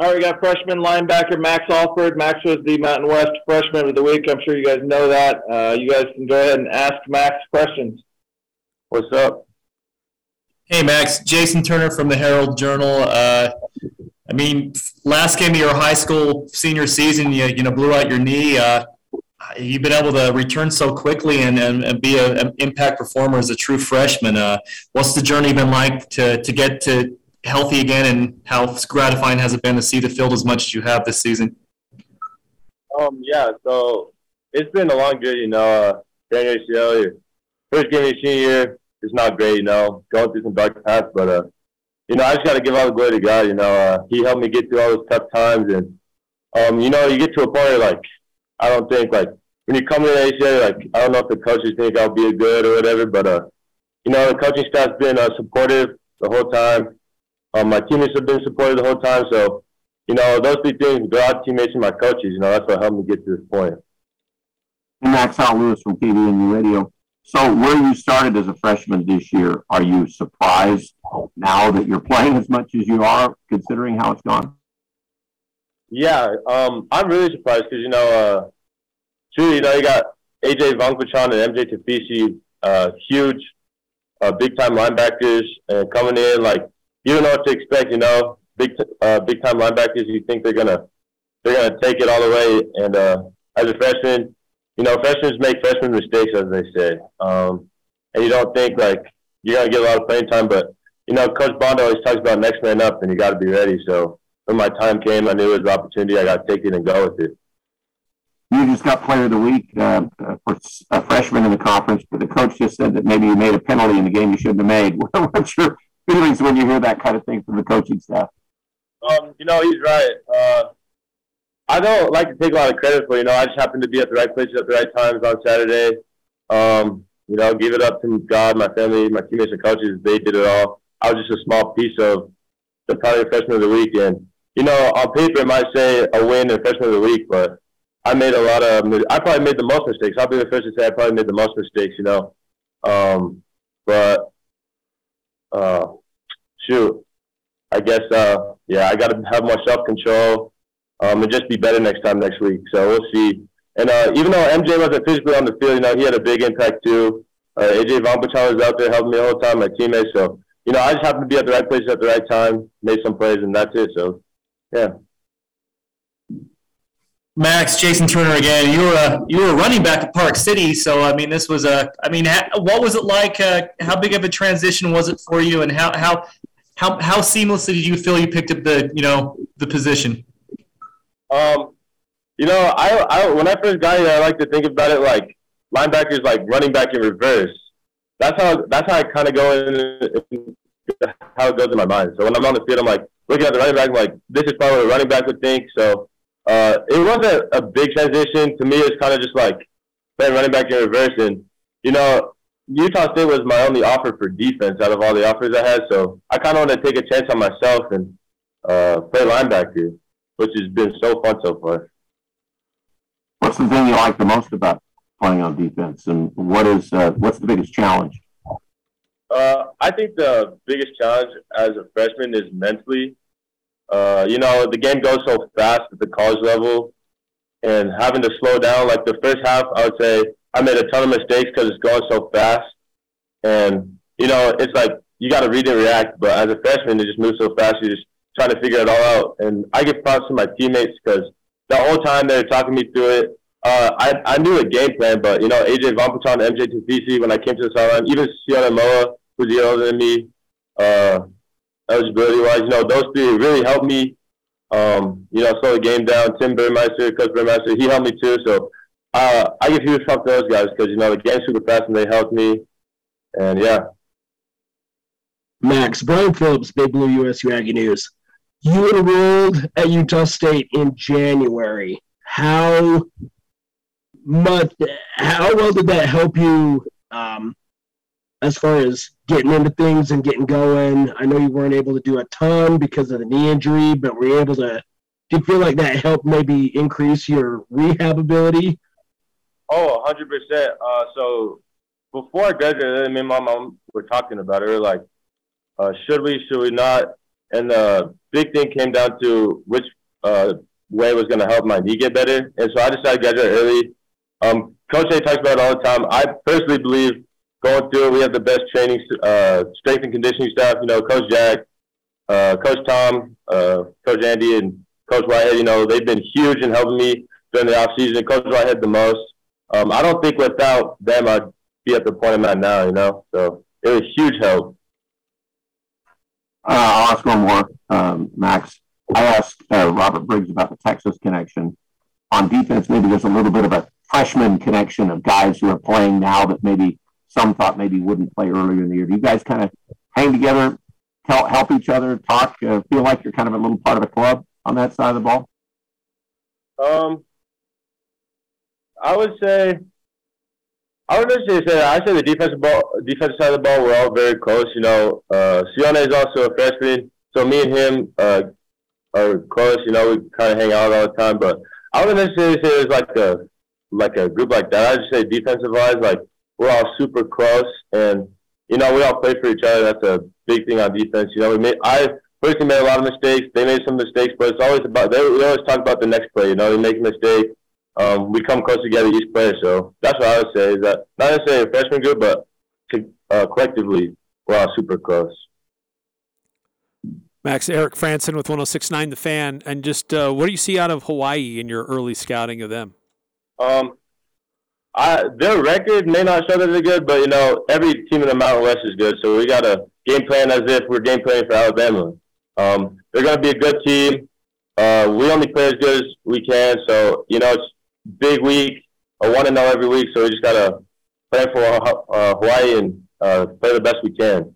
All right, we got freshman linebacker Max Alford. Max was the Mountain West Freshman of the Week. I'm sure you guys know that. Uh, you guys can go ahead and ask Max questions. What's up? Hey, Max. Jason Turner from the Herald Journal. Uh, I mean, last game of your high school senior season, you, you know, blew out your knee. Uh, you've been able to return so quickly and, and, and be an impact performer as a true freshman. Uh, what's the journey been like to, to get to healthy again, and how gratifying has it been to see the field as much as you have this season? Um, yeah, so it's been a long journey, you know. Uh, ACL, first game of senior year is not great, you know, going through some dark paths, but uh, you know, I just got to give all the glory to God. You know, uh, He helped me get through all those tough times, and um, you know, you get to a point where like I don't think like when you come to the ACL, like I don't know if the coaches think I'll be good or whatever, but uh, you know, the coaching staff's been uh, supportive the whole time. Um, my teammates have been supportive the whole time. So, you know, those three things, God, teammates, and my coaches, you know, that's what helped me get to this point. That's Al Lewis from KVNU Radio. So, where you started as a freshman this year, are you surprised now that you're playing as much as you are, considering how it's gone? Yeah, um, I'm really surprised because, you know, uh, truly, you know, you got AJ Vongphachanh and MJ Tafisi, uh, huge, uh, big time linebackers, and coming in, like, you don't know what to expect. You know, big uh, big time linebackers. You think they're gonna they're gonna take it all the way. And uh, as a freshman, you know, freshmen make freshman mistakes, as they say. Um, and you don't think like you're gonna get a lot of playing time, but you know, Coach Bond always talks about next man up, and you got to be ready. So when my time came, I knew it was an opportunity. I got to take it and go with it. You just got Player of the Week uh, for a freshman in the conference, but the coach just said that maybe you made a penalty in the game you shouldn't have made. What's your feelings when you hear that kind of thing from the coaching staff? Um, you know, he's right. Uh, I don't like to take a lot of credit for. You know, I just happened to be at the right places at the right times on Saturday. Um, you know, give it up to God, my family, my teammates, and coaches. They did it all. I was just a small piece of the probably freshman of the week. And you know, on paper it might say a win and freshman of the week, but I made a lot of. I probably made the most mistakes. I'll be the first to say I probably made the most mistakes. You know, um, but uh, shoot, I guess, uh, yeah, I got to have more self control um, and just be better next time next week. So we'll see. And uh, even though MJ wasn't physically on the field, you know, he had a big impact too. Uh, AJ Vongphachanh was out there helping me the whole time, my teammates. So, you know, I just happened to be at the right place at the right time, made some plays, and that's it. So, yeah. Max, Jason Turner again. You were a you were a running back at Park City, so I mean, this was a. I mean, what was it like? Uh, how big of a transition was it for you, and how how how how seamlessly did you feel you picked up the you know the position? Um, you know, I, I when I first got here, I like to think about it like linebackers like running back in reverse. That's how that's how I kind of go in, how it goes in my mind. So when I'm on the field, I'm like looking at the running back, I'm like, this is probably what a running back would think. So uh, it wasn't a big transition to me. It's kind of just like playing running back in reverse, and you know, Utah State was my only offer for defense out of all the offers I had. So I kind of want to take a chance on myself and uh, play linebacker, which has been so fun so far. What's the thing you like the most about playing on defense, and what is uh, what's the biggest challenge? Uh, I think the biggest challenge as a freshman is mentally. Uh, you know, the game goes so fast at the college level, and having to slow down. Like the first half, I would say I made a ton of mistakes because it's going so fast. And, you know, it's like you got to read and react. But as a freshman, it just moves so fast. You're just trying to figure it all out. And I give props to my teammates because the whole time they were talking me through it. Uh, I, I knew a game plan, but, you know, AJ Vongphachanh, MJ Tafisi, when I came to the sideline, even Sione Moa, who's older than me, uh, eligibility-wise, you know, those three really helped me, um, you know, slow the game down. Tim Burmeister, Coach Burmeister, he helped me too. So uh, I give huge to those guys because you know the game's super fast and they helped me, and yeah. Max Brian Phillips, Big Blue USU Aggie News. You enrolled at Utah State in January. How much? How well did that help you? Um, as far as getting into things and getting going, I know you weren't able to do a ton because of the knee injury, but were you able to? Do you feel like that helped maybe increase your rehab ability Oh, 100%. Uh, so before I graduated, me and my mom were talking about it. We are like, uh, should we, should we not and the big thing came down to which uh, way was going to help my knee get better. And so I decided to graduate early. Um, Coach A talks about it all the time. I personally believe going through it, we have the best training, uh, strength and conditioning staff. You know, Coach Jack, uh, Coach Tom, uh, Coach Andy, and Coach Whitehead. You know, they've been huge in helping me during the off season. Coach Whitehead the most. Um, I don't think without them I'd be at the point I'm at now. You know, so it was huge help. Uh, I'll ask one more, um, Max. I asked uh, Robert Briggs about the Texas connection. On defense, maybe there's a little bit of a freshman connection of guys who are playing now that maybe some thought maybe wouldn't play earlier in the year. Do you guys kind of hang together, help, help each other, talk, uh, feel like you're kind of a little part of a club on that side of the ball? Um, I would say, I would say, say I say the defensive ball, defensive side of the ball, we're all very close. You know, uh, Sione is also a freshman, so me and him uh, are close. You know, we kind of hang out all the time. But I wouldn't necessarily say it's like a like a group like that. I just say defensive wise, like we're all super close, and you know, we all play for each other. That's a big thing on defense. You know, we made I personally made a lot of mistakes. They made some mistakes, but it's always about they, they always talk about the next play. You know, they make a mistake. Um, we come close together each play. So that's what I would say is that not necessarily a freshman group, but uh, collectively we're all super close. Max Eric Franson with 106.9 The Fan, and just uh, what do you see out of Hawaii in your early scouting of them? Um, I, their record may not show that they're good, but you know every team in the Mountain West is good, so we got to game plan as if we're game planning for Alabama. Um, they're going to be a good team. Uh, we only play as good as we can, so you know it's big week, a one and zero every week, so we just got to plan for uh, Hawaii and uh, play the best we can.